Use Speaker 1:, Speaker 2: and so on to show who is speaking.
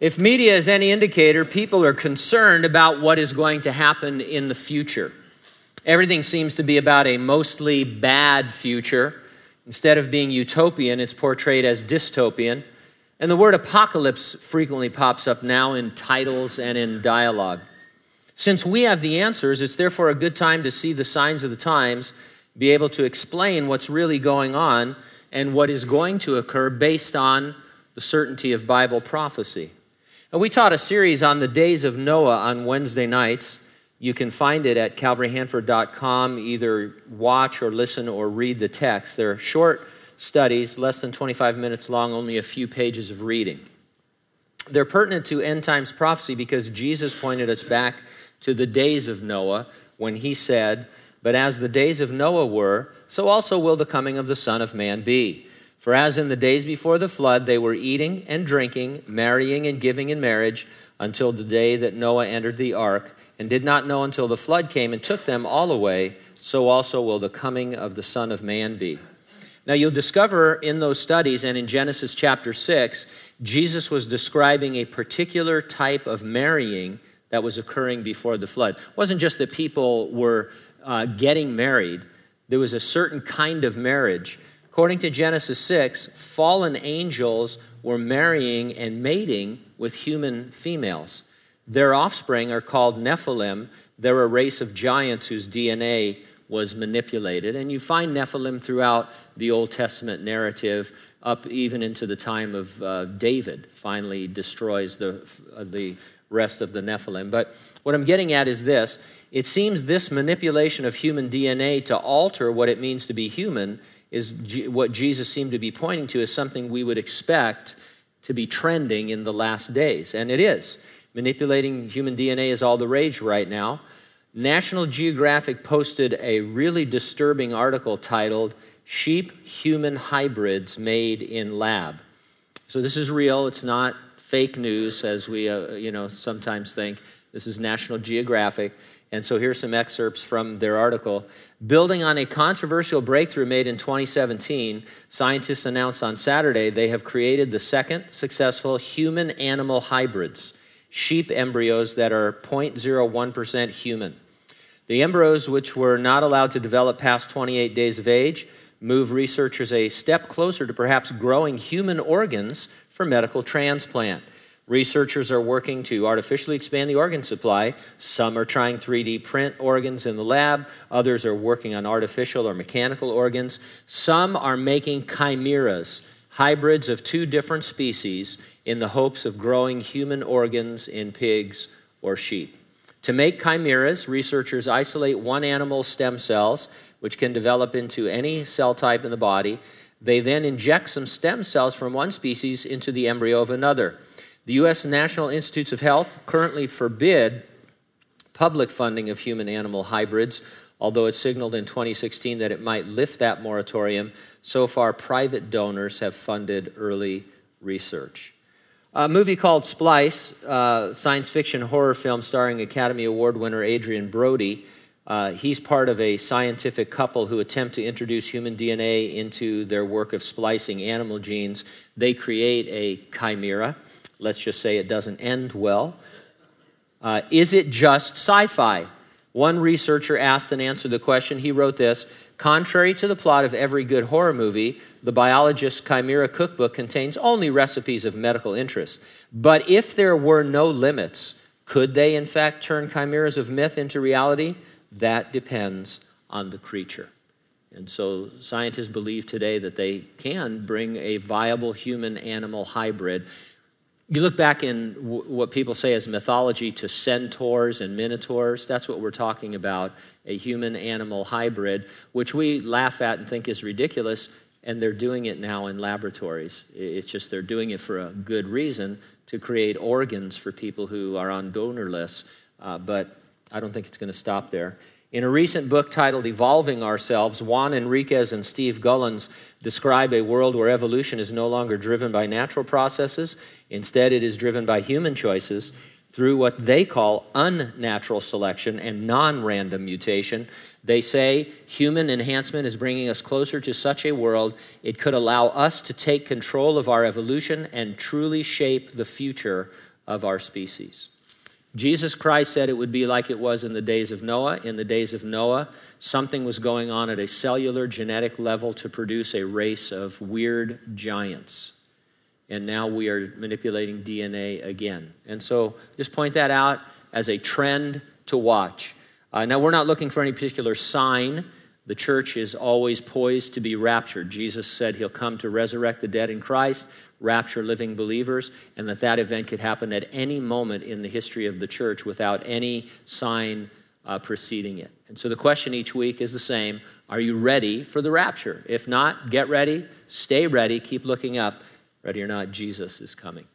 Speaker 1: If media is any indicator, people are concerned about what is going to happen in the future. Everything seems to be about a mostly bad future. Instead of being utopian, it's portrayed as dystopian. And the word apocalypse frequently pops up now in titles and in dialogue. Since we have the answers, it's therefore a good time to see the signs of the times, be able to explain what's really going on and what is going to occur based on the certainty of Bible prophecy. And we taught a series on the days of Noah on Wednesday nights. You can find it at calvaryhanford.com. Either watch or listen or read the text. They're short studies, less than 25 minutes long, only a few pages of reading. They're pertinent to end times prophecy because Jesus pointed us back to the days of Noah when he said, But as the days of Noah were, so also will the coming of the Son of Man be. For as in the days before the flood, they were eating and drinking, marrying and giving in marriage, until the day that Noah entered the ark, and did not know until the flood came and took them all away, so also will the coming of the Son of Man be. Now, you'll discover in those studies and in Genesis chapter 6, Jesus was describing a particular type of marrying that was occurring before the flood. It wasn't just that people were uh, getting married, there was a certain kind of marriage According to Genesis 6, fallen angels were marrying and mating with human females. Their offspring are called Nephilim. They're a race of giants whose DNA was manipulated. And you find Nephilim throughout the Old Testament narrative, up even into the time of uh, David, finally destroys the, uh, the rest of the Nephilim. But what I'm getting at is this it seems this manipulation of human DNA to alter what it means to be human is G- what Jesus seemed to be pointing to as something we would expect to be trending in the last days. And it is. Manipulating human DNA is all the rage right now. National Geographic posted a really disturbing article titled Sheep Human Hybrids Made in Lab. So this is real, it's not fake news as we uh, you know sometimes think. This is National Geographic. And so here's some excerpts from their article. Building on a controversial breakthrough made in 2017, scientists announced on Saturday they have created the second successful human animal hybrids, sheep embryos that are 0.01% human. The embryos, which were not allowed to develop past 28 days of age, move researchers a step closer to perhaps growing human organs for medical transplant. Researchers are working to artificially expand the organ supply. Some are trying 3D print organs in the lab, others are working on artificial or mechanical organs. Some are making chimeras, hybrids of two different species, in the hopes of growing human organs in pigs or sheep. To make chimeras, researchers isolate one animal's stem cells, which can develop into any cell type in the body. They then inject some stem cells from one species into the embryo of another. The U.S. National Institutes of Health currently forbid public funding of human animal hybrids, although it signaled in 2016 that it might lift that moratorium. So far, private donors have funded early research. A movie called Splice, uh, science fiction horror film starring Academy Award winner Adrien Brody. Uh, he's part of a scientific couple who attempt to introduce human DNA into their work of splicing animal genes. They create a chimera let's just say it doesn't end well. Uh, is it just sci fi? One researcher asked and answered the question. He wrote this Contrary to the plot of every good horror movie, the biologist's Chimera cookbook contains only recipes of medical interest. But if there were no limits, could they in fact turn chimeras of myth into reality? That depends on the creature. And so scientists believe today that they can bring a viable human animal hybrid you look back in w- what people say as mythology to centaurs and minotaurs, that's what we're talking about a human animal hybrid, which we laugh at and think is ridiculous, and they're doing it now in laboratories. It's just they're doing it for a good reason to create organs for people who are on donor lists, uh, but I don't think it's going to stop there. In a recent book titled Evolving Ourselves, Juan Enriquez and Steve Gullans describe a world where evolution is no longer driven by natural processes. Instead, it is driven by human choices. through what they call unnatural selection and non random mutation. They say human enhancement is bringing us closer to such a world, it could allow us to take control of our evolution and truly shape the future of our species. Jesus Christ said it would be like it was in the days of Noah. In the days of Noah, something was going on at a cellular genetic level to produce a race of weird giants and now we are manipulating DNA again. And so just point that out as a trend to watch. Uh, now, we're not looking for any particular sign. The church is always poised to be raptured. Jesus said he'll come to resurrect the dead in Christ, rapture living believers, and that that event could happen at any moment in the history of the church without any sign uh, preceding it. And so the question each week is the same Are you ready for the rapture? If not, get ready, stay ready, keep looking up Ready or not, Jesus is coming.